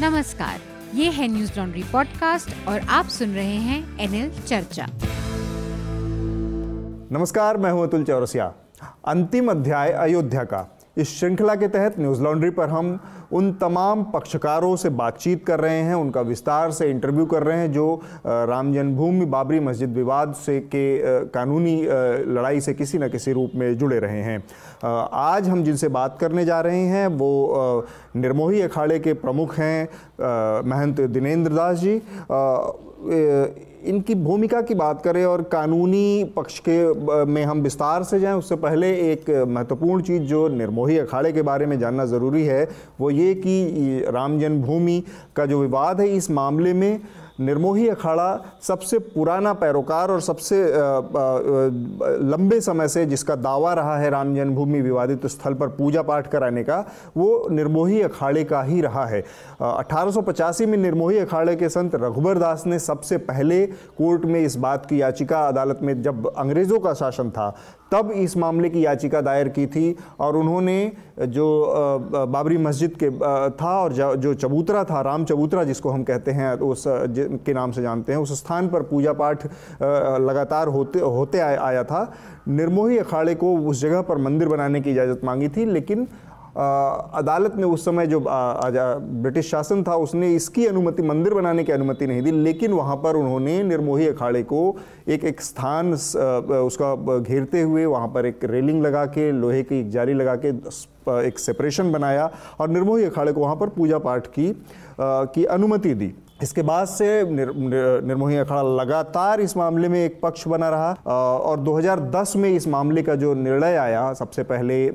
नमस्कार, ये है न्यूज़ लॉन्ड्री पॉडकास्ट और आप सुन रहे हैं एनएल चर्चा। नमस्कार, मैं हूँ अतुल चौरसिया। अंतिम अध्याय अयोध्या का। इस श्रृंखला के तहत न्यूज़ लॉन्ड्री पर हम उन तमाम पक्षकारों से बातचीत कर रहे हैं, उनका विस्तार से इंटरव्यू कर रहे हैं जो राम जन्मभूमि बाबरी मस्जिद विवाद से के कानूनी लड़ाई से किसी न किसी रूप में जुड़े रहे हैं। आज हम जिनसे बात करने जा रहे हैं, वो निर्मोही अखाड़े के प्रमुख हैं महंत दिनेन्द्र दास जी। इनकी भूमिका की बात करें और कानूनी पक्ष के में हम विस्तार से जाएँ, उससे पहले एक महत्वपूर्ण चीज़ जो निर्मोही अखाड़े के बारे में जानना ज़रूरी है, वो ये कि राम जन्मभूमि का जो विवाद है, इस मामले में निर्मोही अखाड़ा सबसे पुराना पैरोकार और सबसे लंबे समय से जिसका दावा रहा है राम जन्मभूमि विवादित स्थल पर पूजा पाठ कराने का, वो निर्मोही अखाड़े का ही रहा है। अठारह सौ पचासी में निर्मोही अखाड़े के संत रघुबर दास ने सबसे पहले कोर्ट में इस बात की याचिका अदालत में जब अंग्रेज़ों का शासन था तब इस मामले की याचिका दायर की थी और उन्होंने जो बाबरी मस्जिद के था और जो चबूतरा था, राम चबूतरा जिसको हम कहते हैं, उस के नाम से जानते हैं, उस स्थान पर पूजा पाठ लगातार होते होते आया था। निर्मोही अखाड़े को उस जगह पर मंदिर बनाने की इजाज़त मांगी थी, लेकिन अदालत ने उस समय जो ब्रिटिश शासन था उसने इसकी अनुमति मंदिर बनाने की अनुमति नहीं दी लेकिन वहाँ पर उन्होंने निर्मोही अखाड़े को एक एक स्थान उसका घेरते हुए वहाँ पर एक रेलिंग लगा के लोहे की एक जाली लगा के एक सेपरेशन बनाया और निर्मोही अखाड़े को वहाँ पर पूजा पाठ की की अनुमति दी। इसके बाद से निर, निर, निर्मोही अखाड़ा लगातार इस मामले में एक पक्ष बना रहा और 2010 में इस मामले का जो निर्णय आया सबसे पहले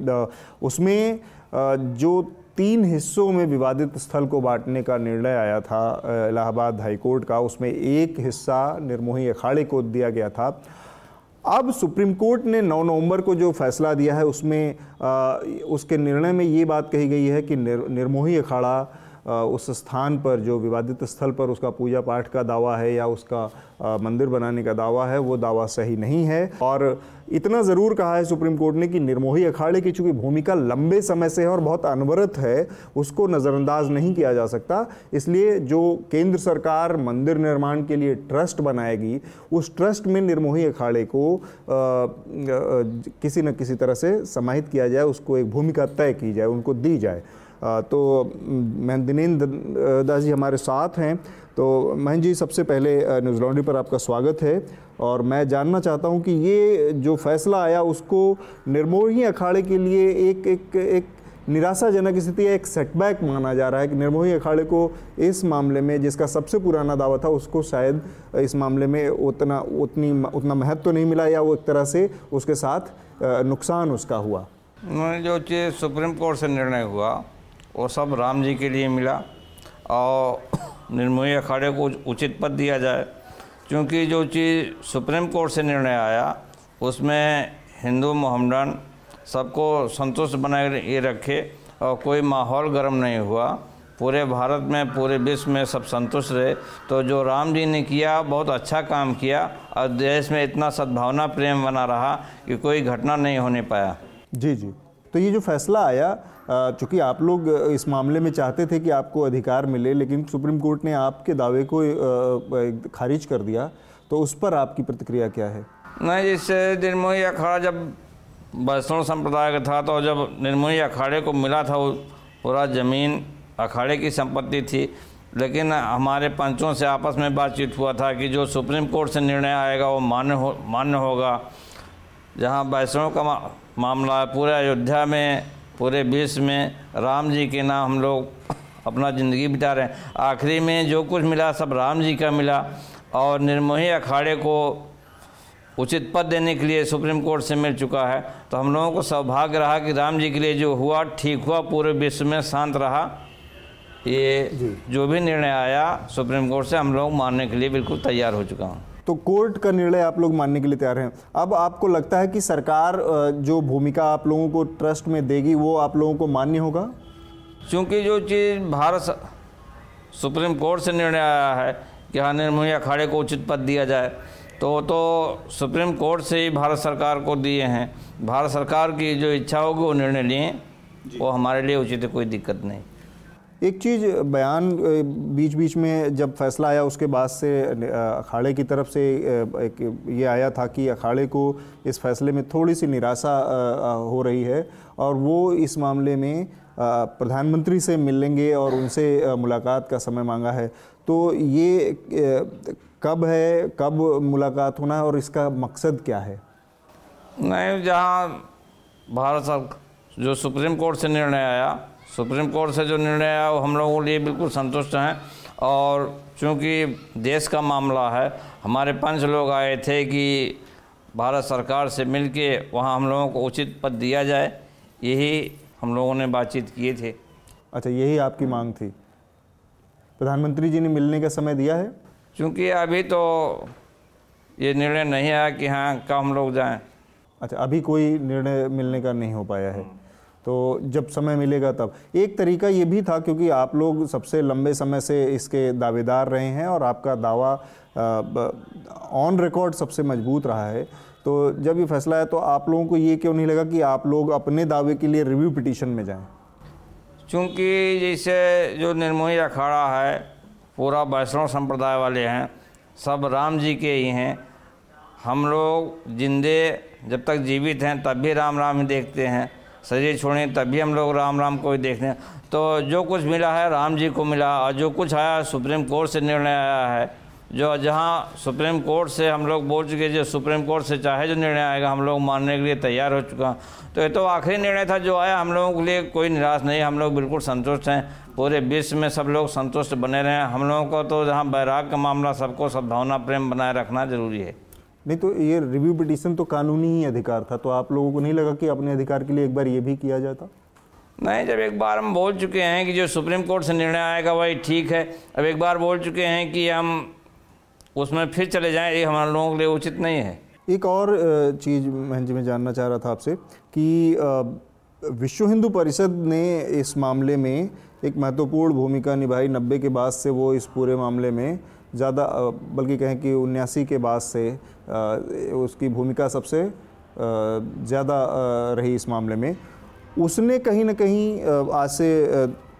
उसमें जो तीन हिस्सों में विवादित स्थल को बांटने का निर्णय आया था इलाहाबाद हाईकोर्ट का उसमें एक हिस्सा निर्मोही अखाड़े को दिया गया था। अब सुप्रीम कोर्ट ने 9 नवंबर को जो फैसला दिया है उसमें आ, उसके निर्णय में ये बात कही गई है कि निर, निर्मोही अखाड़ा उस स्थान पर जो विवादित स्थल पर उसका पूजा पाठ का दावा है या उसका मंदिर बनाने का दावा है वो दावा सही नहीं है। और इतना ज़रूर कहा है सुप्रीम कोर्ट ने कि निर्मोही अखाड़े की चूँकि भूमिका लंबे समय से है और बहुत अनवरत है उसको नज़रअंदाज नहीं किया जा सकता। इसलिए जो केंद्र सरकार मंदिर निर्माण के लिए ट्रस्ट बनाएगी उस ट्रस्ट में निर्मोही अखाड़े को आ, किसी न किसी तरह से समाहित किया जाए उसको एक भूमिका तय की जाए उनको दी जाए। तो महन दिनेन्द्र दास जी हमारे साथ हैं। तो महन जी, सबसे पहले न्यूज़ लॉन्ड्री पर आपका स्वागत है। और मैं जानना चाहता हूँ कि ये जो फैसला आया, उसको निर्मोही अखाड़े के लिए एक एक एक निराशाजनक स्थिति एक सेटबैक माना जा रहा है कि निर्मोही अखाड़े को इस मामले में, जिसका सबसे पुराना दावा था, उसको शायद इस मामले में उतना, उतनी उतना महत्व तो नहीं मिला या वो एक तरह से उसके साथ नुकसान उसका हुआ। जो चीज़ सुप्रीम कोर्ट से निर्णय हुआ वो सब राम जी के लिए मिला। और निर्मोही अखाड़े को उचित पद दिया जाए, क्योंकि जो चीज़ सुप्रीम कोर्ट से निर्णय आया, उसमें हिंदू मोहम्मदन सबको संतुष्ट बनाए ये रखे और कोई माहौल गर्म नहीं हुआ। पूरे भारत में, पूरे विश्व में सब संतुष्ट रहे। तो जो राम जी ने किया, बहुत अच्छा काम किया और देश में इतना सद्भावना, प्रेम बना रहा कि कोई घटना नहीं होने पाया। जी जी। तो ये जो फैसला आया चूँकि आप लोग इस मामले में चाहते थे कि आपको अधिकार मिले, लेकिन सुप्रीम कोर्ट ने आपके दावे को खारिज कर दिया तो उस पर आपकी प्रतिक्रिया क्या है? नहीं, जैसे निर्मोही अखाड़ा जब वैष्णव संप्रदाय का था तो जब निर्मोही अखाड़े को मिला था पूरा ज़मीन अखाड़े की संपत्ति थी। लेकिन हमारे पंचों से आपस में बातचीत हुआ था कि जो सुप्रीम कोर्ट से निर्णय आएगा, वो मान्य हो, मान्य होगा। जहाँ वैष्णव का मामला है, पूरे अयोध्या में पूरे विश्व में राम जी के नाम हम लोग अपना ज़िंदगी बिता रहे हैं। आखिरी में जो कुछ मिला सब राम जी का मिला और निर्मोही अखाड़े को उचित पद देने के लिए सुप्रीम कोर्ट से मिल चुका है। तो हम लोगों को सौभाग्य रहा कि राम जी के लिए जो हुआ ठीक हुआ पूरे विश्व में शांत रहा। ये जो। भी निर्णय आया सुप्रीम कोर्ट से हम लोग मानने के लिए बिल्कुल तैयार हो चुका हूँ। तो कोर्ट का निर्णय आप लोग मानने के लिए तैयार हैं। अब आपको लगता है कि सरकार जो भूमिका आप लोगों को ट्रस्ट में देगी वो आप लोगों को मान्य होगा? क्योंकि जो चीज़ भारत सुप्रीम कोर्ट से निर्णय आया है कि हाँ निर्मोही अखाड़े को उचित पद दिया जाए तो तो सुप्रीम कोर्ट से ही भारत सरकार को दिए हैं। भारत सरकार की जो इच्छा होगी वो निर्णय लिए वो हमारे लिए उचित कोई दिक्कत नहीं। एक चीज़ बयान बीच बीच में जब फैसला आया, उसके बाद से अखाड़े की तरफ़ से एक ये आया था कि अखाड़े को इस फैसले में थोड़ी सी निराशा हो रही है और वो इस मामले में प्रधानमंत्री से मिलेंगे और उनसे मुलाकात का समय मांगा है। तो ये कब है, कब मुलाकात होना है और इसका मकसद क्या है? नहीं, जहाँ भारत सरकार जो सुप्रीम कोर्ट से निर्णय आया सुप्रीम कोर्ट से जो निर्णय आया वो हम लोगों के लिए बिल्कुल संतुष्ट हैं। और चूँकि देश का मामला है हमारे पंच लोग आए थे कि भारत सरकार से मिल के वहाँ हम लोगों को उचित पद दिया जाए यही हम लोगों ने बातचीत किए थे। अच्छा यही आपकी मांग थी। प्रधानमंत्री जी ने मिलने का समय दिया है? क्योंकि अभी तो ये निर्णय नहीं आया कि हाँ कब हम लोग जाएँ। अच्छा अभी कोई निर्णय मिलने का नहीं हो पाया है। तो जब समय मिलेगा तब। एक तरीका ये भी था क्योंकि आप लोग सबसे लंबे समय से इसके दावेदार रहे हैं और आपका दावा ऑन रिकॉर्ड सबसे मज़बूत रहा है। तो जब ये फैसला है तो आप लोगों को ये क्यों नहीं लगा कि आप लोग अपने दावे के लिए रिव्यू पिटीशन में जाएँ? चूँकि जैसे जो निर्मोही अखाड़ा है, पूरा वैष्णव संप्रदाय वाले हैं, सब राम जी के ही हैं। हम लोग जिंदे जब तक जीवित हैं तब भी राम राम ही देखते हैं। शरीर छोड़े, तभी हम लोग राम राम को हैं तो जो कुछ मिला है, राम जी को मिला, और जो कुछ आया सुप्रीम कोर्ट से निर्णय आया है। जो जहाँ सुप्रीम कोर्ट से हम लोग बोल चुके जो सुप्रीम कोर्ट से चाहे जो निर्णय आएगा, हम लोग मानने के लिए तैयार हो चुका तो ये तो आखिरी निर्णय था जो आया, हम लोगों के लिए कोई निराश नहीं, हम लोग बिल्कुल संतुष्ट हैं। पूरे विश्व में सब लोग संतुष्ट बने रहे। हम लोगों को तो जहाँ बैराग का मामला, सबको सद्भावना प्रेम बनाए रखना ज़रूरी है। नहीं तो ये रिव्यू पिटीशन तो कानूनी ही अधिकार था तो आप लोगों को नहीं लगा कि अपने अधिकार के लिए एक बार ये भी किया जाता? नहीं जब एक बार हम बोल चुके हैं कि जो सुप्रीम कोर्ट से निर्णय आएगा वही ठीक है। अब एक बार बोल चुके हैं कि हम उसमें फिर चले जाएँ ये हमारे लोगों के लिए उचित नहीं है। एक और चीज़ मैं जी मैं जानना चाह रहा था आपसे कि विश्व हिंदू परिषद ने इस मामले में एक महत्वपूर्ण भूमिका निभाई। नब्बे के बाद से वो इस पूरे मामले में ज़्यादा बल्कि कहें कि उन्यासी के बाद से उसकी भूमिका सबसे ज़्यादा रही इस मामले में। उसने कहीं ना कहीं आज से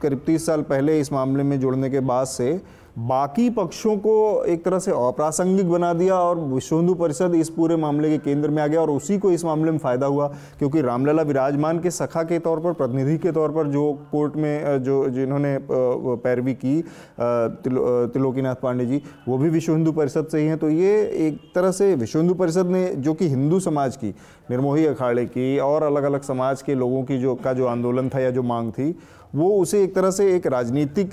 करीब तीस साल पहले इस मामले में जुड़ने के बाद से बाकी पक्षों को एक तरह से अप्रासंगिक बना दिया और विश्व हिंदू परिषद इस पूरे मामले के केंद्र में आ गया और उसी को इस मामले में फ़ायदा हुआ क्योंकि रामलला विराजमान के सखा के तौर पर प्रतिनिधि के तौर पर जो कोर्ट में जो जिन्होंने पैरवी की तिलो, तिलोकीनाथ पांडे जी वो भी विश्व हिंदू परिषद से ही हैं। तो ये एक तरह से विश्व हिंदू परिषद ने जो कि हिंदू समाज की निर्मोही अखाड़े की और अलग अलग समाज के लोगों की जो का जो आंदोलन था या जो मांग थी वो उसे एक तरह से एक राजनीतिक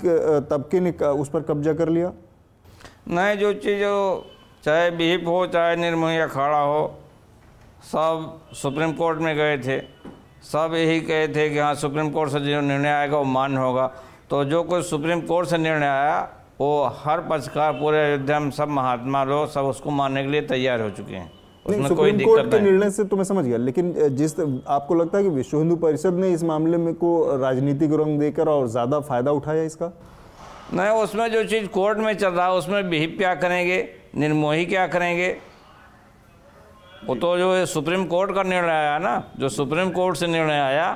तबके ने उस पर कब्जा कर लिया? नहीं, जो चीज़ चाहे बीप हो, चाहे निर्मोही अखाड़ा हो, सब सुप्रीम कोर्ट में गए थे। सब यही कहे थे कि हाँ सुप्रीम कोर्ट से जो निर्णय आएगा, वो मान्य होगा। तो जो कुछ सुप्रीम कोर्ट से निर्णय आया, वो हर पक्षकार, पूरे अयोध्या में सब महात्मा लोग, सब उसको मानने के लिए तैयार हो चुके हैं। उसमें कोई कोर्ट के निर्णय से तो मैं समझ गया लेकिन जिस आपको लगता है कि विश्व हिंदू परिषद ने इस मामले में को राजनीतिक रंग देकर और ज़्यादा फ़ायदा उठाया इसका? नहीं उसमें जो चीज़ कोर्ट में चल रहा है उसमें बिहिप क्या करेंगे निर्मोही क्या करेंगे? वो तो जो सुप्रीम कोर्ट का निर्णय आया ना जो सुप्रीम कोर्ट से निर्णय आया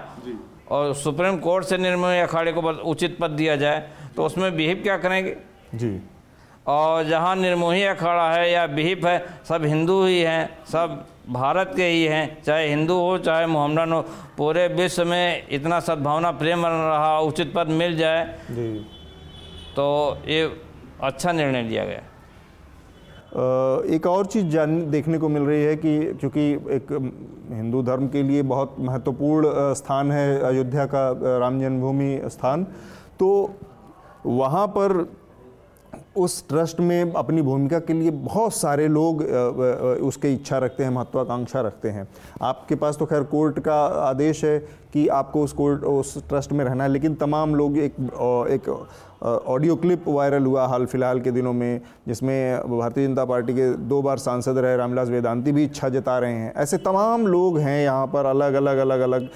और सुप्रीम कोर्ट से निर्मोही अखाड़े को उचित पद दिया जाए तो उसमें बिहिप क्या करेंगे? जी। और जहाँ निर्मोही अखाड़ा है या बिहिप है सब हिंदू ही हैं सब भारत के ही हैं चाहे हिंदू हो चाहे मोहम्मदन हो। पूरे विश्व में इतना सद्भावना प्रेम बन रहा उचित पद मिल जाए तो ये अच्छा निर्णय लिया गया। एक और चीज़ जान देखने को मिल रही है कि क्योंकि एक हिंदू धर्म के लिए बहुत महत्वपूर्ण स्थान है अयोध्या का राम जन्मभूमि स्थान तो वहाँ पर उस ट्रस्ट में अपनी भूमिका के लिए बहुत सारे लोग उसके इच्छा रखते हैं, महत्वाकांक्षा रखते हैं। आपके पास तो खैर कोर्ट का आदेश है कि आपको उस कोर्ट, उस ट्रस्ट में रहना है, लेकिन तमाम लोग एक एक ऑडियो क्लिप वायरल हुआ हाल फ़िलहाल के दिनों में, जिसमें भारतीय जनता पार्टी के दो बार सांसद रहे रामविलास वेदांति भी इच्छा जता रहे हैं। ऐसे तमाम लोग हैं यहाँ पर अलग अलग अलग अलग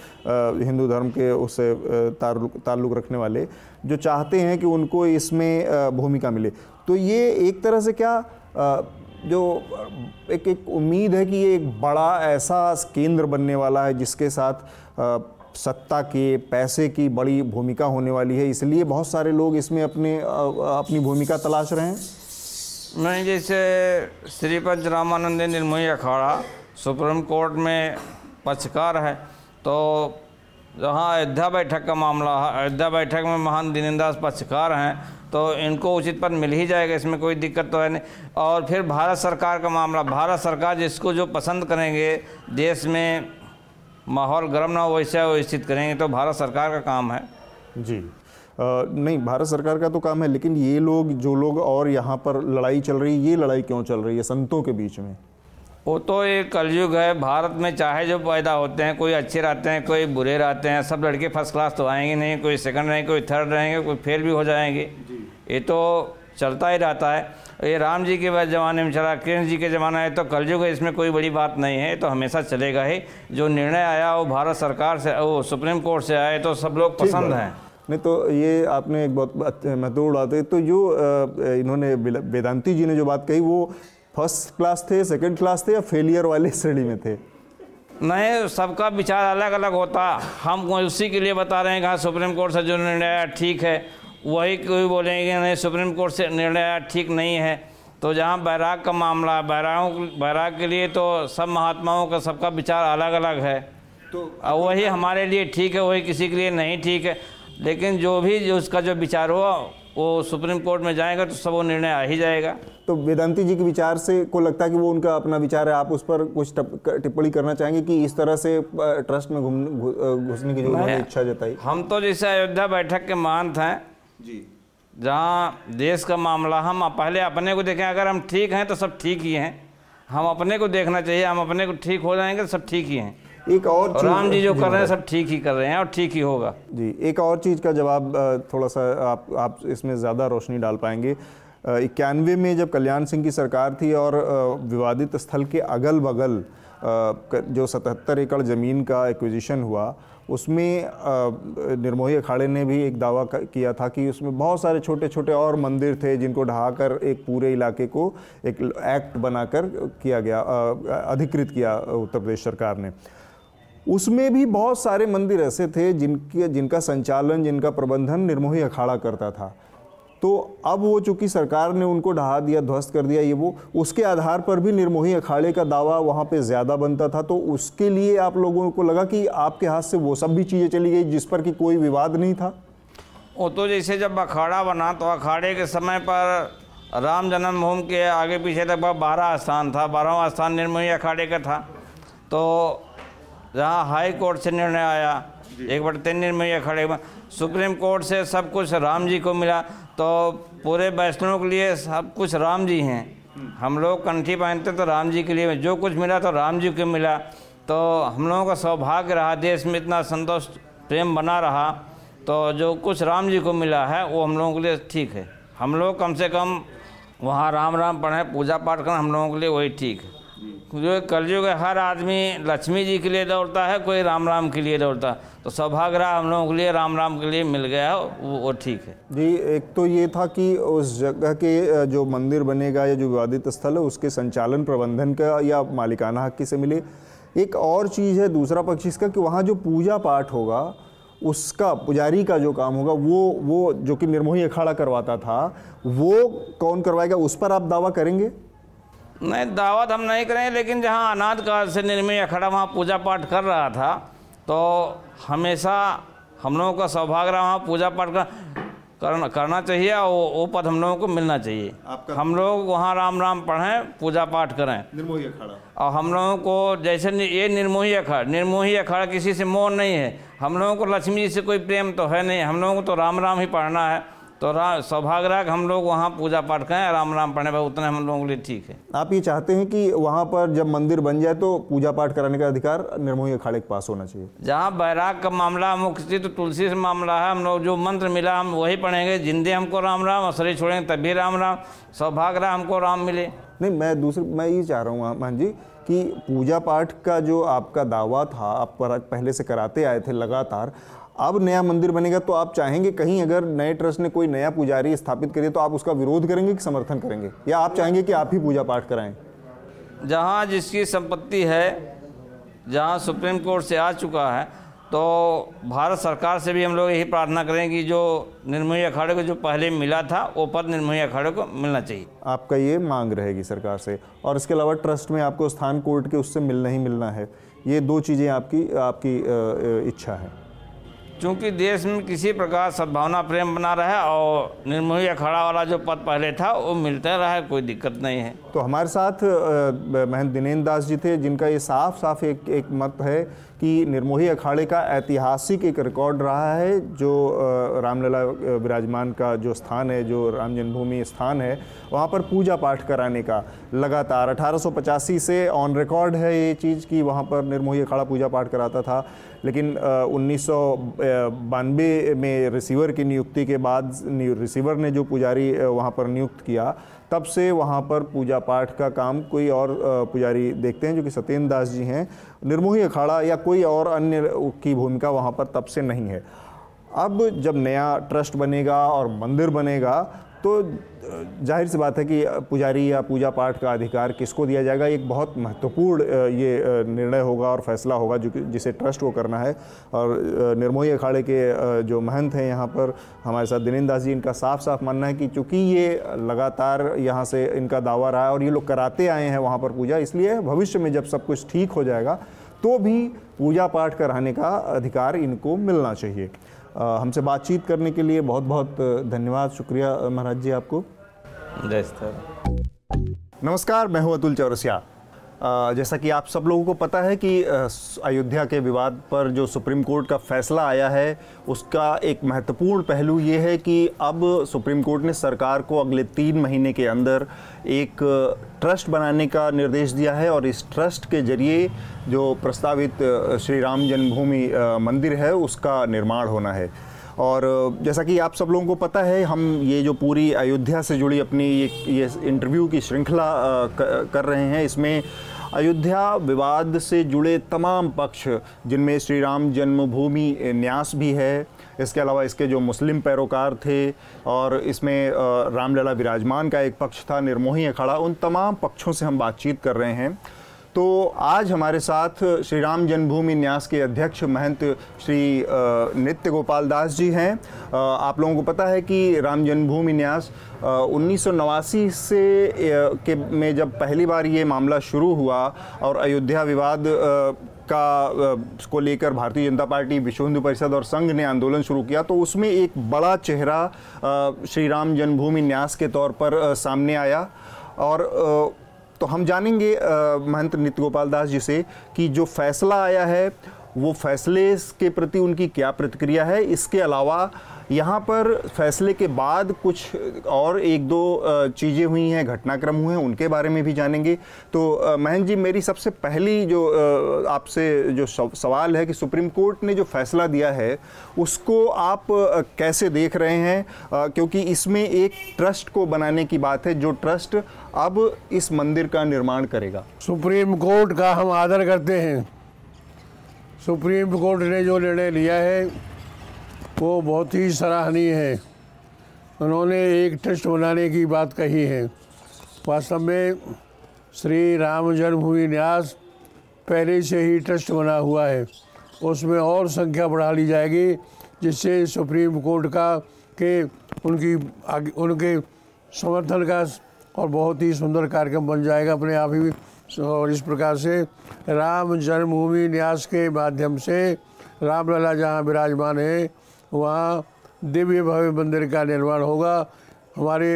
हिंदू धर्म के उससे ताल्लुक़ रखने वाले, जो चाहते हैं कि उनको इसमें भूमिका मिले। तो ये एक तरह से क्या जो एक एक उम्मीद है कि ये एक बड़ा ऐसा केंद्र बनने वाला है, जिसके साथ सत्ता के पैसे की बड़ी भूमिका होने वाली है, इसलिए बहुत सारे लोग इसमें अपने अपनी भूमिका तलाश रहे हैं। नहीं, जैसे श्रीपंच रामानंद निर्मोही अखाड़ा, सुप्रीम कोर्ट में पक्षकार है तो जहाँ अयोध्या बैठक का मामला है अयोध्या बैठक में महान दीनदास पक्षकार हैं तो इनको उचित पद मिल ही जाएगा, इसमें कोई दिक्कत तो है नहीं। और फिर भारत सरकार का मामला, भारत सरकार जिसको जो पसंद करेंगे, देश में माहौल गर्म ना हो वैसे वो स्थित करेंगे तो भारत सरकार का काम है। जी। अ, नहीं भारत सरकार का तो काम है लेकिन ये लोग जो लोग और यहाँ पर लड़ाई चल रही है ये लड़ाई क्यों चल रही है संतों के बीच में? वो तो एक कलयुग है भारत में चाहे जो पैदा होते हैं कोई अच्छे रहते हैं कोई बुरे रहते हैं सब लड़के फ़र्स्ट क्लास तो आएँगे नहीं कोई सेकंड रहेंगे कोई थर्ड रहेंगे कोई फेल भी हो जाएँगे। ये तो चलता ही रहता है। ये राम जी के बाद ज़माने में चला कृष्ण जी के ज़माना है तो कलयुग है इसमें कोई बड़ी बात नहीं है तो हमेशा चलेगा ही। जो निर्णय आया वो भारत सरकार से वो सुप्रीम कोर्ट से आए तो सब लोग पसंद हैं। नहीं तो ये आपने एक बहुत महत्वपूर्ण बात है तो जो इन्होंने वेदांति जी ने जो बात कही वो फ़र्स्ट क्लास थे सेकंड क्लास थे या फेलियर वाले श्रेणी में थे? नहीं सबका विचार अलग अलग होता। हम उसी के लिए बता रहे हैं कि हाँ सुप्रीम कोर्ट से जो निर्णय आया ठीक है। वही कोई बोलेंगे नहीं सुप्रीम कोर्ट से निर्णय ठीक नहीं है। तो जहाँ बैराग का मामला है बैरागों बैराग के लिए तो सब महात्माओं का सबका विचार अलग अलग है। तो वही हमारे लिए ठीक है वही किसी के लिए नहीं ठीक है। लेकिन जो भी जो उसका जो विचार हुआ वो सुप्रीम कोर्ट में जाएगा तो सब वो निर्णय आ ही जाएगा। तो वेदांती जी के विचार से को लगता है कि वो उनका अपना विचार है आप उस पर कुछ टप- टिप्पणी करना चाहेंगे कि इस तरह से ट्रस्ट में घूम घु- अ, घुसने की जो इच्छा जताई? हम तो जैसे अयोध्या बैठक के महंत हैं जी। जहाँ देश का मामला हम पहले अपने को देखें अगर हम ठीक हैं तो सब ठीक ही हैं। हम अपने को देखना चाहिए हम अपने को ठीक हो जाएँगे तो सब ठीक ही हैं। एक और और चीज- राम जी जो कर रहे हैं सब ठीक ही कर रहे हैं और ठीक ही होगा। जी एक और चीज़ का जवाब थोड़ा सा आप आप इसमें ज़्यादा रोशनी डाल पाएँगे। इक्यानवे में जब कल्याण सिंह की सरकार थी और विवादित स्थल के अगल बगल जो 77 एकड़ ज़मीन का एक्विजिशन हुआ उसमें निर्मोही अखाड़े ने भी एक दावा किया था कि उसमें बहुत सारे छोटे छोटे और मंदिर थे जिनको ढहाकर एक पूरे इलाके को एक एक्ट बनाकर किया गया अधिकृत किया उत्तर प्रदेश सरकार ने। उसमें भी बहुत सारे मंदिर ऐसे थे जिनके, जिनका संचालन, जिनका प्रबंधन निर्मोही अखाड़ा करता था। तो अब वो चूँकि सरकार ने उनको ढहा दिया ध्वस्त कर दिया ये वो उसके आधार पर भी निर्मोही अखाड़े का दावा वहाँ पे ज़्यादा बनता था। तो उसके लिए आप लोगों को लगा कि आपके हाथ से वो सब भी चीज़ें चली गई जिस पर कि कोई विवाद नहीं था? वो तो जैसे जब अखाड़ा बना तो अखाड़े के समय पर राम जन्मभूमि के आगे पीछे लगभग बारह स्थान था। बारहवा स्थान निर्मोही अखाड़े का था। तो जहाँ हाई कोर्ट से निर्णय आया एक बार तीन निर्मोही अखाड़े में सुप्रीम कोर्ट से सब कुछ राम जी को मिला। तो पूरे वैष्णवों के लिए सब कुछ राम जी हैं। हम लोग कंठी पहनते तो राम जी के लिए, जो कुछ मिला तो राम जी को मिला। तो हम लोगों का सौभाग्य रहा, देश में इतना संतोष, प्रेम बना रहा। तो जो कुछ राम जी को मिला है, वो हम लोगों के लिए ठीक है। हम लोग कम से कम वहाँ राम राम पढ़ें, पूजा पाठ करें, हम लोगों के लिए वही ठीक है। जो कलयुग है, हर आदमी लक्ष्मी जी के लिए दौड़ता है, कोई राम राम के लिए दौड़ता है। तो सौभाग्य रहा हम लोगों के लिए, राम राम के लिए मिल गया वो वो ठीक है। जी, एक तो ये था कि उस जगह के जो मंदिर बनेगा या जो विवादित स्थल है, उसके संचालन प्रबंधन का या मालिकाना हक से मिले। एक और चीज़ है, दूसरा पक्ष इसका कि वहाँ जो पूजा पाठ होगा, उसका, पुजारी का जो काम होगा, वो वो जो कि निर्मोही अखाड़ा करवाता था, वो कौन करवाएगा, उस पर आप दावा करेंगे? नहीं दावत हम नहीं करें लेकिन जहाँ अनाथ काल से निर्मय अखड़ा वहाँ पूजा पाठ कर रहा था तो हमेशा हम लोगों का सौभाग्य रहा वहाँ पूजा पाठ कर करना करना चाहिए और वो, वो पद हम लोगों को मिलना चाहिए। हम लोग वहाँ राम राम पढ़ें पूजा पाठ करें। निर्मोही अखाड़ा। और हम लोगों को जैसे ये निर्मोही अखाड़ा निर्मोही अखाड़ा किसी से मोह नहीं है। हम लोगों को लक्ष्मी जी से कोई प्रेम तो है नहीं हम लोगों को तो राम राम ही पढ़ना है। तो सौभाग्य हम लोग वहाँ पूजा पाठ करें राम राम पढ़ें भाई उतने हम लोगों के लिए ठीक है। आप ये चाहते हैं कि वहाँ पर जब मंदिर बन जाए तो पूजा पाठ कराने का अधिकार निर्मोही अखाड़े के पास होना चाहिए? जहाँ बैराग का मामला मुख्य तो तुलसी से मामला है हम लोग जो मंत्र मिला हम वही पढ़ेंगे जिंदे हमको राम राम और शरीर छोड़ेंगे तब भी राम राम सौभाग्य हमको राम मिले। नहीं मैं दूसरी मैं ये चाह रहा हूँ मान जी कि पूजा पाठ का जो आपका दावा था आप पहले से कराते आए थे लगातार अब नया मंदिर बनेगा तो आप चाहेंगे कहीं अगर नए ट्रस्ट ने कोई नया पुजारी स्थापित करे तो आप उसका विरोध करेंगे कि समर्थन करेंगे? या आप चाहेंगे कि आप ही पूजा पाठ कराएँ? जहाँ जिसकी संपत्ति है जहाँ सुप्रीम कोर्ट से आ चुका है तो भारत सरकार से भी हम लोग यही प्रार्थना करें कि जो निर्मोही अखाड़े को जो पहले मिला था वो पद निर्मोही अखाड़े को मिलना चाहिए। आपका ये मांग रहेगी सरकार से। और इसके अलावा ट्रस्ट में आपको स्थान कोर्ट के उससे मिलना ही मिलना है। ये दो चीज़ें आपकी आपकी इच्छा है। चूँकि देश में किसी प्रकार सद्भावना, प्रेम बना रहे और निर्मोही अखाड़ा वाला जो पद पहले था, वो मिलता रहा, कोई दिक्कत नहीं है। तो हमारे साथ महंत दिनेन्द्र दास जी थे, जिनका ये साफ़ साफ़ एक एक मत है कि निर्मोही अखाड़े का ऐतिहासिक एक रिकॉर्ड रहा है, जो रामलला विराजमान का जो स्थान है, जो राम जन्मभूमि स्थान है, वहाँ पर पूजा पाठ कराने का, लगातार। 1885 से ऑन रिकॉर्ड है ये चीज़ कि वहाँ पर निर्मोही अखाड़ा पूजा पाठ कराता था। लेकिन उन्नीस में रिसीवर की नियुक्ति के बाद रिसीवर ने जो पुजारी वहाँ पर नियुक्त किया, तब से वहाँ पर पूजा पाठ का काम कोई और पुजारी देखते हैं, जो कि सत्येंद्र दास जी हैं। निर्मोही अखाड़ा या कोई और अन्य की भूमिका वहाँ पर तब से नहीं है। अब जब नया ट्रस्ट बनेगा और मंदिर बनेगा तो ज़ाहिर सी बात है कि पुजारी या पूजा पाठ का अधिकार किसको दिया जाएगा? एक बहुत महत्वपूर्ण ये निर्णय होगा और फैसला होगा जो जिसे ट्रस्ट को करना है। और निर्मोही अखाड़े के जो महंत हैं यहाँ पर, हमारे साथ दिनेन्द्र दास जी, इनका साफ़ साफ़ मानना है कि चूँकि ये लगातार यहाँ से इनका दावा रहा है और ये लोग कराते आए हैं वहाँ पर पूजा, इसलिए भविष्य में जब सब कुछ ठीक हो जाएगा तो भी पूजा पाठ कराने का अधिकार इनको मिलना चाहिए। हमसे बातचीत करने के लिए बहुत बहुत धन्यवाद। शुक्रिया महाराज जी आपको। जय सर नमस्कार मैं हूँ अतुल चौरसिया। जैसा कि आप सब लोगों को पता है कि अयोध्या के विवाद पर जो सुप्रीम कोर्ट का फैसला आया है, उसका एक महत्वपूर्ण पहलू ये है कि अब सुप्रीम कोर्ट ने सरकार को अगले तीन महीने के अंदर एक ट्रस्ट बनाने का निर्देश दिया है और इस ट्रस्ट के ज़रिए जो प्रस्तावित श्री राम जन्मभूमि मंदिर है, उसका निर्माण होना है। और जैसा कि आप सब लोगों को पता है, हम ये जो पूरी अयोध्या से जुड़ी अपनी ये ये इंटरव्यू की श्रृंखला कर रहे हैं, इसमें अयोध्या विवाद से जुड़े तमाम पक्ष, जिनमें श्री राम जन्मभूमि न्यास भी है। इसके अलावा इसके जो मुस्लिम पैरोकार थे और इसमें रामलला विराजमान का एक पक्ष था, निर्मोही अखाड़ा उन तमाम पक्षों से हम बातचीत कर रहे हैं। तो आज हमारे साथ श्री राम जन्मभूमि न्यास के अध्यक्ष महंत श्री नित्य गोपाल दास जी हैं। आप लोगों को पता है कि राम जन्मभूमि न्यास उन्नीस सौ नवासी से के में जब पहली बार ये मामला शुरू हुआ और अयोध्या विवाद का को लेकर भारतीय जनता पार्टी विश्व हिंदू परिषद और संघ ने आंदोलन शुरू किया तो उसमें एक बड़ा चेहरा श्री राम जन्मभूमि न्यास के तौर पर सामने आया। और तो हम जानेंगे महंत नित्य गोपाल दास जी से कि जो फैसला आया है, वो फैसले के प्रति उनकी क्या प्रतिक्रिया है। इसके अलावा यहाँ पर फैसले के बाद कुछ और एक दो चीज़ें हुई हैं, घटनाक्रम हुए हैं, उनके बारे में भी जानेंगे। तो महंत जी, मेरी सबसे पहली जो आपसे जो सवाल है कि सुप्रीम कोर्ट ने जो फैसला दिया है, उसको आप कैसे देख रहे हैं? क्योंकि इसमें एक ट्रस्ट को बनाने की बात है, जो ट्रस्ट अब इस मंदिर का निर्माण करेगा। सुप्रीम कोर्ट का हम आदर करते हैं। सुप्रीम कोर्ट ने जो निर्णय लिया है वो बहुत ही सराहनीय है। उन्होंने एक ट्रस्ट बनाने की बात कही है। वास्तव में श्री राम जन्मभूमि न्यास पहले से ही ट्रस्ट बना हुआ है। उसमें और संख्या बढ़ा ली जाएगी, जिससे सुप्रीम कोर्ट का, के उनकी आगे, उनके समर्थन का और बहुत ही सुंदर कार्यक्रम बन जाएगा अपने आप ही। और इस प्रकार से राम जन्मभूमि न्यास के माध्यम से रामलला जहाँ विराजमान है वहाँ दिव्य भव्य मंदिर का निर्माण होगा। हमारे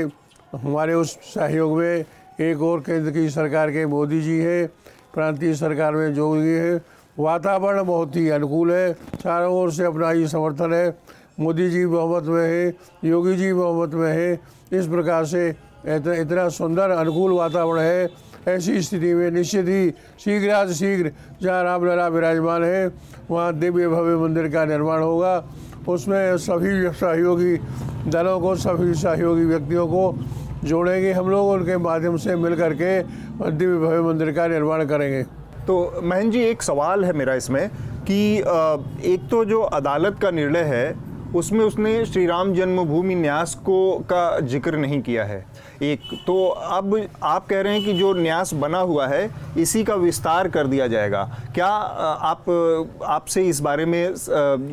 हमारे उस सहयोग में एक और केंद्र की सरकार के मोदी जी हैं, प्रांतीय सरकार में जोगी है। वातावरण बहुत ही अनुकूल है, चारों ओर से अपना ही समर्थन है। मोदी जी बहुमत में है, योगी जी बहुमत में है। इस प्रकार से इतना इतना सुंदर अनुकूल वातावरण है। ऐसी स्थिति में निश्चित ही शीघ्र शीघ्र जहाँ रामलला विराजमान है, वहाँ दिव्य भव्य मंदिर का निर्माण होगा। उसमें सभी सहयोगी दलों को, सभी सहयोगी व्यक्तियों को जोड़ेंगे हम लोग उनके माध्यम से मिल करके दिव्य भव्य मंदिर का निर्माण करेंगे। तो महन जी, एक सवाल है मेरा इसमें कि एक तो जो अदालत का निर्णय है, उसमें उसने श्री राम जन्मभूमि न्यास को का ज़िक्र नहीं किया है। एक तो अब आप कह रहे हैं कि जो न्यास बना हुआ है इसी का विस्तार कर दिया जाएगा। क्या आप आपसे इस बारे में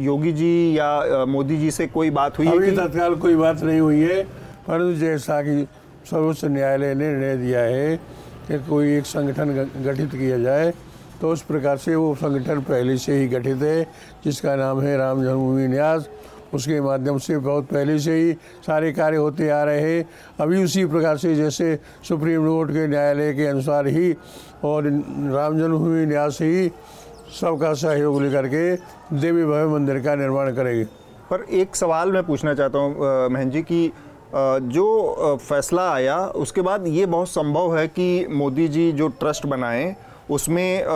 योगी जी या मोदी जी से कोई बात हुई है अभी तत्काल कोई बात नहीं हुई है परंतु जैसा कि सर्वोच्च न्यायालय ने निर्णय दिया है कि कोई एक संगठन गठित किया जाए तो उस प्रकार से वो संगठन पहले से ही गठित है जिसका नाम है राम जन्मभूमि न्यास। उसके माध्यम से बहुत पहले से ही सारे कार्य होते आ रहे हैं। अभी उसी प्रकार से जैसे सुप्रीम कोर्ट के न्यायालय के अनुसार ही और राम जन्मभूमि न्यास ही सबका सहयोग लेकर के देवी भव्य मंदिर का निर्माण करेगी। पर एक सवाल मैं पूछना चाहता हूँ महन जी, की जो फैसला आया, उसके बाद ये बहुत संभव है कि मोदी जी जो ट्रस्ट बनाए उसमें अ,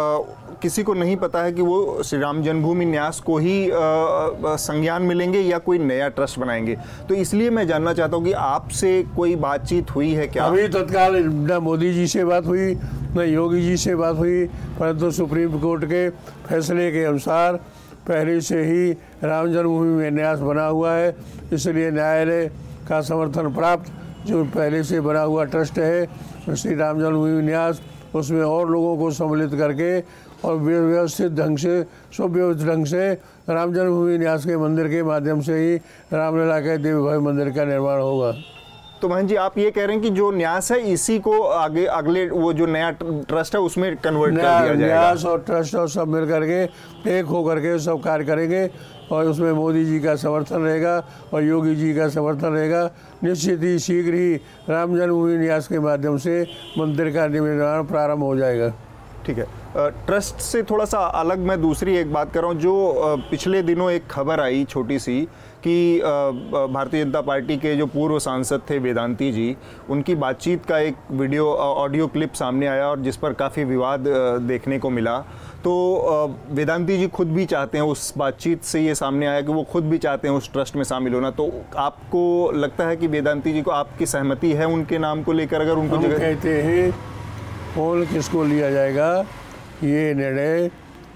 किसी को नहीं पता है कि वो श्री राम जन्मभूमि न्यास को ही संज्ञान मिलेंगे या कोई नया ट्रस्ट बनाएँगे। तो इसलिए मैं जानना चाहता हूँ कि आपसे कोई बातचीत हुई है क्या? अभी तत्काल न मोदी जी से बात हुई न योगी जी से बात हुई परंतु सुप्रीम कोर्ट के फैसले के अनुसार पहले से ही राम जन्मभूमि में न्यास बना हुआ है। इसलिए न्यायालय का समर्थन प्राप्त जो पहले से बना हुआ ट्रस्ट है श्री राम जन्मभूमि न्यास उसमें और लोगों को सम्मिलित करके और व्यवस्थित ढंग से, सुव्यवस्थित ढंग से राम जन्मभूमि न्यास के मंदिर के माध्यम से ही रामलीला के देवी भाई मंदिर का निर्माण होगा। तो महन जी आप ये कह रहे हैं कि जो न्यास है इसी को आगे अगले वो जो नया ट्रस्ट है उसमें कन्वर्ट कर दिया जाएगा। न्यास और ट्रस्ट और सब मिल करके एक हो करके सब कार्य करेंगे और उसमें मोदी जी का समर्थन रहेगा और योगी जी का समर्थन रहेगा। निश्चित ही शीघ्र ही राम जन्मभूमि न्यास के माध्यम से मंदिर का निर्माण प्रारंभ हो जाएगा। ठीक है। ट्रस्ट से थोड़ा सा अलग मैं दूसरी एक बात कर रहा हूँ। जो पिछले दिनों एक खबर आई छोटी सी कि भारतीय जनता पार्टी के जो पूर्व सांसद थे वेदांती जी उनकी बातचीत का एक वीडियो ऑडियो क्लिप सामने आया और जिस पर काफ़ी विवाद देखने को मिला। तो वेदांती जी खुद भी चाहते हैं उस बातचीत से ये सामने आया कि वो खुद भी चाहते हैं उस ट्रस्ट में शामिल होना। तो आपको लगता है कि वेदांती जी को आपकी सहमति है उनके नाम को लेकर अगर उनको जगह कहते हैं कौन किसको लिया जाएगा? ये निर्णय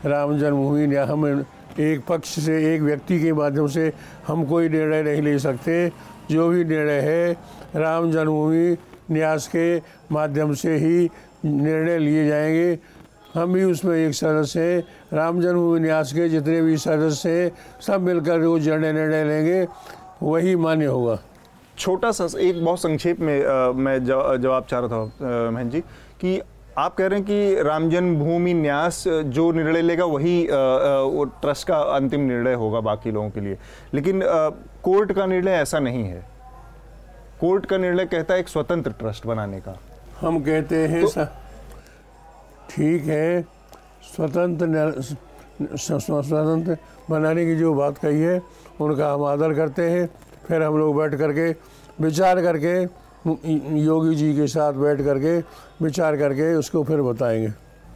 राम जन्मभूमि न्याय हम एक पक्ष से एक व्यक्ति के माध्यम से हम कोई निर्णय नहीं ले सकते। जो भी निर्णय है राम जन्मभूमि न्यास के माध्यम से ही निर्णय लिए जाएँगे। हम भी उसमें एक सदस्य हैं। राम जन्मभूमि न्यास के जितने भी सदस्य हैं सब मिलकर वो निर्णय निर्णय लेंगे। वही मान्य होगा। छोटा सा एक बहुत संक्षेप में अ, मैं जव- जवाब चाह रहा था महन जी कि आप कह रहे हैं कि राम जन्मभूमि न्यास जो निर्णय लेगा वही वो ट्रस्ट का अंतिम निर्णय होगा बाकी लोगों के लिए। लेकिन कोर्ट का निर्णय ऐसा नहीं है। कोर्ट का निर्णय कहता है एक स्वतंत्र ट्रस्ट बनाने का। हम कहते हैं तो- ठीक है स्वतंत्र स्वतंत्र बनाने की जो बात कही है उनका हम आदर करते हैं। फिर हम लोग बैठ करके विचार करके योगी जी के साथ बैठ करके विचार करके उसको फिर बताएँगे।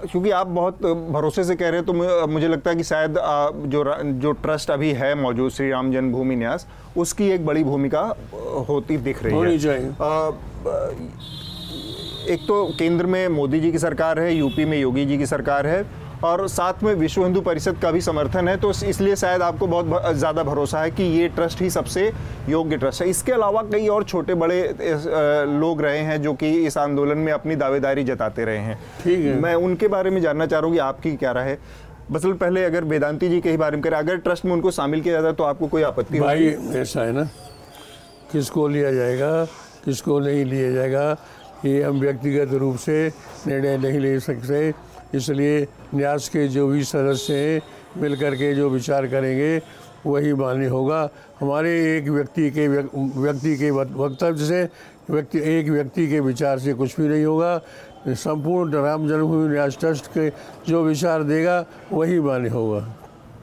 क्योंकि आप बहुत भरोसे से कह रहे हैं तो मुझे लगता है कि शायद जो जो ट्रस्ट अभी है मौजूद श्री राम जन्मभूमि न्यास उसकी एक बड़ी भूमिका होती दिख रही है। होनी चाहिए। एक तो केंद्र में मोदी जी की सरकार है यूपी में योगी जी की सरकार है और साथ में विश्व हिंदू परिषद का भी समर्थन है तो इसलिए शायद आपको बहुत ज़्यादा भरोसा है कि ये ट्रस्ट ही सबसे योग्य ट्रस्ट है। इसके अलावा कई और छोटे बड़े लोग रहे हैं जो कि इस आंदोलन में अपनी दावेदारी जताते रहे हैं। ठीक है। मैं उनके बारे में जानना चाह रहा हूँ कि आपकी क्या राय है। बस पहले अगर वेदांति जी के ही बारे में करें अगर ट्रस्ट में उनको शामिल किया जाता तो आपको कोई आपत्ति भाई ऐसा है ना किसको लिया जाएगा किसको नहीं लिया जाएगा ये हम व्यक्तिगत रूप से निर्णय नहीं ले सकते। इसलिए न्यास के जो भी सदस्य हैं, मिल करके जो विचार करेंगे, वही मान्य होगा। हमारे एक व्यक्ति के व्यक- व्यक्ति के वक्तव्य से, व्यक्ति, एक व्यक्ति के विचार से कुछ भी नहीं होगा। संपूर्ण राम जन्मभूमि न्यास ट्रस्ट के जो विचार देगा, वही मान्य होगा।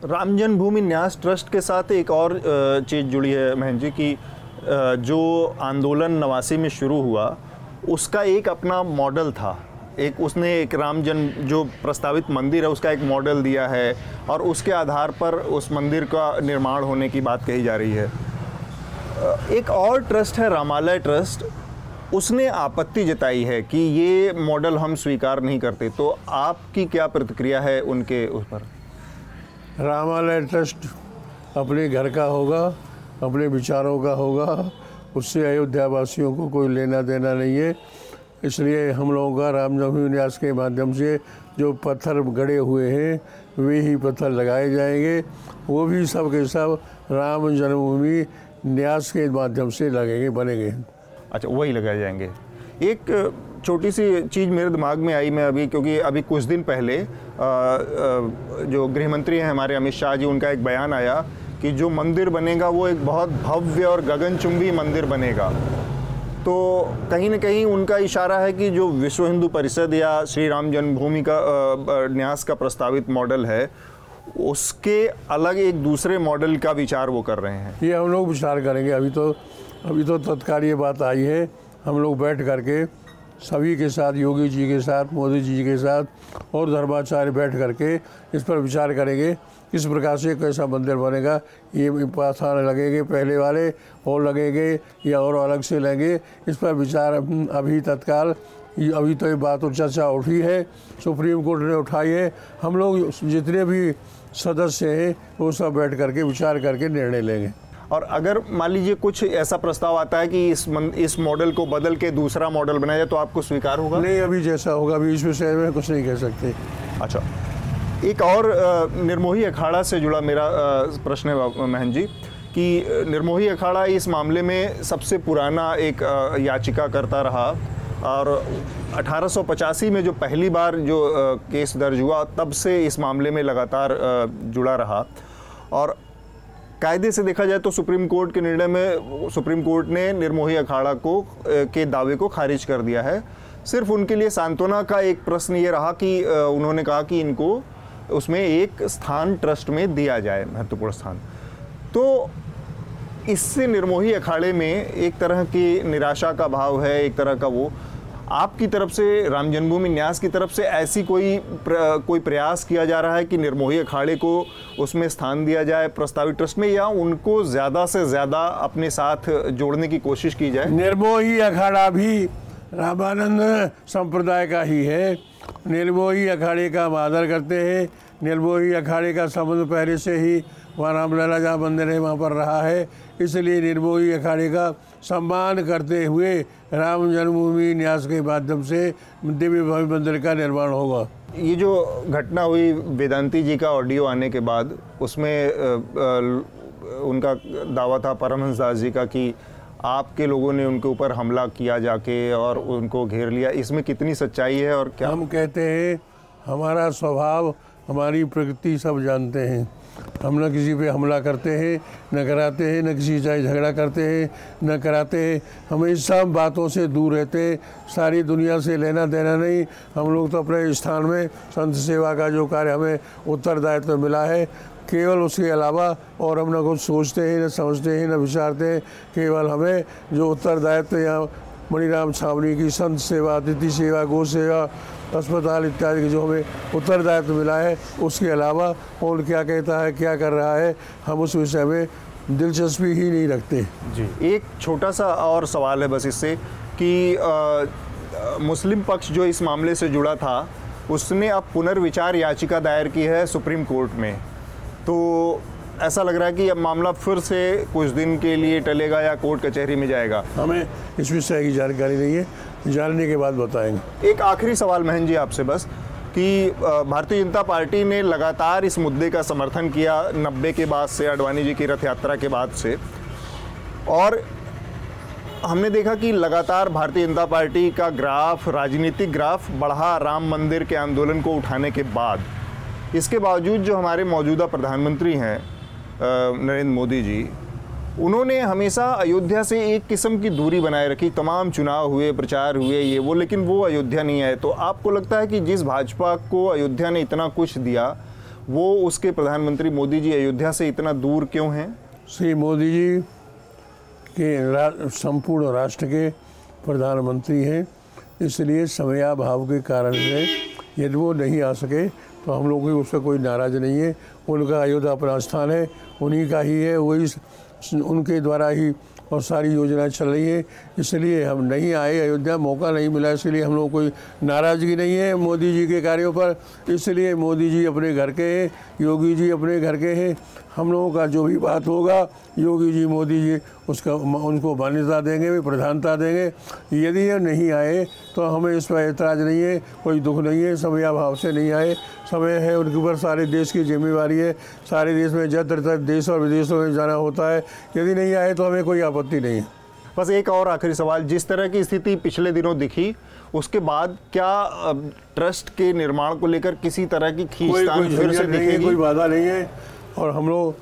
राम जन्मभूमि न्यास ट्रस्ट के साथ एक और चीज़ जुड़ी है महन जी की जो आंदोलन नवासी में शुरू हुआ, उसका एक अपना मॉडल था। एक उसने एक राम जन्म जो प्रस्तावित मंदिर है, उसका एक मॉडल दिया है और उसके आधार पर उस मंदिर का निर्माण होने की बात कही जा रही है। एक और ट्रस्ट है, रामालय ट्रस्ट। उसने आपत्ति जताई है कि ये मॉडल हम स्वीकार नहीं करते तो आपकी क्या प्रतिक्रिया है उनके उस पर? रामालय ट्रस्ट अपने घर का होगा, अपने विचारों का होगा, उससे अयोध्या वासियों को कोई लेना देना नहीं है। इसलिए हम लोगों का राम जन्मभूमि न्यास के माध्यम से जो पत्थर गड़े हुए हैं वे ही पत्थर लगाए जाएँगे। वो भी सब के सब राम जन्मभूमि न्यास के माध्यम से लगेंगे बनेंगे। अच्छा वही लगाए जाएँगे। एक छोटी सी चीज़ मेरे दिमाग में आई मैं अभी क्योंकि अभी कुछ दिन पहले आ, जो गृह मंत्री हैं हमारे अमित शाह जी उनका एक बयान आया कि जो मंदिर बनेगा वो एक बहुत भव्य और गगनचुंबी मंदिर बनेगा। तो कहीं ना कहीं उनका इशारा है कि जो विश्व हिंदू परिषद या श्री राम जन्मभूमि का न्यास का प्रस्तावित मॉडल है, उसके अलग एक दूसरे मॉडल का विचार वो कर रहे हैं। ये हम लोग विचार करेंगे। अभी तो अभी तो तत्काल ये बात आई है। हम लोग बैठ करके सभी के साथ, योगी जी के साथ, मोदी जी के साथ और धर्माचार्य बैठ करके इस पर विचार करेंगे। किस प्रकार से कैसा मंदिर बनेगा। ये पाथान लगेंगे पहले वाले और लगेंगे या और अलग से लेंगे। इस पर विचार अभी तत्काल अभी तो ये बात और चर्चा उठी है। सुप्रीम कोर्ट ने उठाई है। हम लोग जितने भी सदस्य हैं वो सब बैठ करके विचार करके निर्णय लेंगे। और अगर मान लीजिए कुछ ऐसा प्रस्ताव आता है कि इस मन, इस मॉडल को बदल के दूसरा मॉडल बनाया जाए तो आपको स्वीकार होगा? नहीं अभी जैसा होगा अभी इस विषय में कुछ नहीं कह सकते। अच्छा। एक और निर्मोही अखाड़ा से जुड़ा मेरा प्रश्न है महन जी, कि निर्मोही अखाड़ा इस मामले में सबसे पुराना एक याचिका करता रहा और अठारह सौ पचासी में जो पहली बार जो केस दर्ज हुआ तब से इस मामले में लगातार जुड़ा रहा और कायदे से देखा जाए तो सुप्रीम कोर्ट के निर्णय में सुप्रीम कोर्ट ने निर्मोही अखाड़ा को के दावे को खारिज कर दिया है। सिर्फ़ उनके लिए सांत्वना का एक प्रश्न ये रहा कि उन्होंने कहा कि इनको उसमें एक स्थान ट्रस्ट में दिया जाए महत्वपूर्ण स्थान। तो इससे निर्मोही अखाड़े में एक तरह की निराशा का भाव है एक तरह का वो। आपकी तरफ़ से राम जन्मभूमि न्यास की तरफ़ से ऐसी कोई प्र, कोई प्रयास किया जा रहा है कि निर्मोही अखाड़े को उसमें स्थान दिया जाए प्रस्तावित ट्रस्ट में या उनको ज़्यादा से ज़्यादा अपने साथ जोड़ने की कोशिश की जाए? निर्मोही अखाड़ा भी रामानंद संप्रदाय का ही है। निर्मोही अखाड़े का हम आदर करते हैं। निर्मोही अखाड़े का संबंध पहले से ही वहाँ रामलला जहाँ मंदिर है, वहाँ पर रहा है। इसलिए निर्मोही अखाड़े का सम्मान करते हुए राम जन्मभूमि न्यास के माध्यम से दिव्य भव्य मंदिर का निर्माण होगा। ये जो घटना हुई वेदांती जी का ऑडियो आने के बाद, उसमें उनका दावा था परमहंस दास जी का कि आपके लोगों ने उनके ऊपर हमला किया जाके और उनको घेर लिया। इसमें कितनी सच्चाई है और क्या? हम कहते हैं, हमारा स्वभाव, हमारी प्रकृति सब जानते हैं। हम न किसी पे हमला करते हैं, न कराते हैं, न किसी से झगड़ा करते हैं, न कराते हैं। हम इन सब बातों से दूर रहते हैं। सारी दुनिया से लेना देना नहीं। हम लोग तो अपने स्थान में संत सेवा का जो कार्य हमें उत्तरदायित्व तो मिला है केवल उसके अलावा और हम न कुछ सोचते हैं न समझते हैं न विचारते हैं। केवल हमें जो उत्तरदायित्व या मणिराम छावनी की संत सेवा अतिथि सेवा गौ सेवा अस्पताल इत्यादि की जो हमें उत्तरदायित्व मिला है उसके अलावा कौन क्या कहता है क्या कर रहा है हम उस विषय में दिलचस्पी ही नहीं रखते। जी। एक छोटा सा और सवाल है बस इससे कि आ, मुस्लिम पक्ष जो इस मामले से जुड़ा था उसने अब पुनर्विचार याचिका दायर की है सुप्रीम कोर्ट में। तो ऐसा लग रहा है कि अब मामला फिर से कुछ दिन के लिए टलेगा या कोर्ट कचहरी में जाएगा? हमें इस विषय की जानकारी नहीं है। जानने के बाद बताएँगे। एक आखिरी सवाल महन जी आपसे बस कि भारतीय जनता पार्टी ने लगातार इस मुद्दे का समर्थन किया नब्बे के बाद से अडवाणी जी की रथ यात्रा के बाद से। और हमने देखा कि लगातार भारतीय जनता पार्टी का ग्राफ राजनीतिक ग्राफ बढ़ा राम मंदिर के आंदोलन को उठाने के बाद। इसके बावजूद जो हमारे मौजूदा प्रधानमंत्री हैं नरेंद्र मोदी जी उन्होंने हमेशा अयोध्या से एक किस्म की दूरी बनाए रखी तमाम चुनाव हुए प्रचार हुए ये वो लेकिन वो अयोध्या नहीं आए। तो आपको लगता है कि जिस भाजपा को अयोध्या ने इतना कुछ दिया वो उसके प्रधानमंत्री मोदी जी अयोध्या से इतना दूर क्यों हैं? श्री मोदी जी के रा, संपूर्ण राष्ट्र के प्रधानमंत्री हैं इसलिए समयाभाव के कारण से यदि वो नहीं आ सके तो हम लोगों की उससे कोई नाराज़ नहीं है। उनका अयोध्या अपना स्थान है, उन्हीं का ही है वही उनके द्वारा ही और सारी योजनाएँ चल रही है। इसलिए हम नहीं आए अयोध्या, मौका नहीं मिला, इसलिए हम लोग कोई नाराज़गी नहीं है मोदी जी के कार्यों पर। इसलिए मोदी जी अपने घर के हैं, योगी जी अपने घर के हैं हम लोगों का जो भी बात होगा योगी जी मोदी जी उसका उनको मान्यता देंगे भी प्रधानता देंगे। यदि ये नहीं आए तो हमें इस पर एतराज़ नहीं है कोई दुख नहीं है समय अभाव से नहीं आए। समय है उनके ऊपर सारे देश की जिम्मेवारी है। सारे देश में जत्र तत्र देश और विदेशों में जाना होता है। यदि नहीं आए तो हमें कोई आपत्ति नहीं है। बस एक और आखिरी सवाल जिस तरह की स्थिति पिछले दिनों दिखी उसके बाद क्या ट्रस्ट के निर्माण को लेकर किसी तरह की खींचतान फिर से नहीं है दिखेगी? कोई बाधा नहीं है। और हम लोग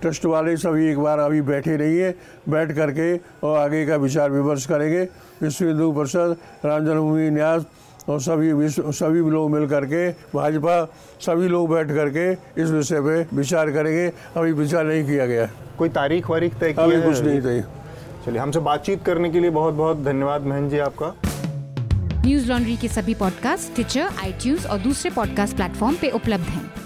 ट्रस्ट वाले सभी एक बार अभी बैठे रहिए बैठ करके और आगे का विचार विमर्श करेंगे। विश्व हिंदू परिषद राम जन्मभूमि न्यास और सभी विश्व सभी लोग मिल करके भाजपा सभी लोग बैठ करके इस विषय पे विचार करेंगे। अभी विचार नहीं किया गया। कोई तारीख वारीख तय अभी कुछ नहीं तय। चलिए हमसे बातचीत करने के लिए बहुत बहुत धन्यवाद महन जी आपका। न्यूज़ लॉन्ड्री के सभी पॉडकास्ट ट्विटर आईटीज और दूसरे पॉडकास्ट प्लेटफॉर्म पे उपलब्ध हैं।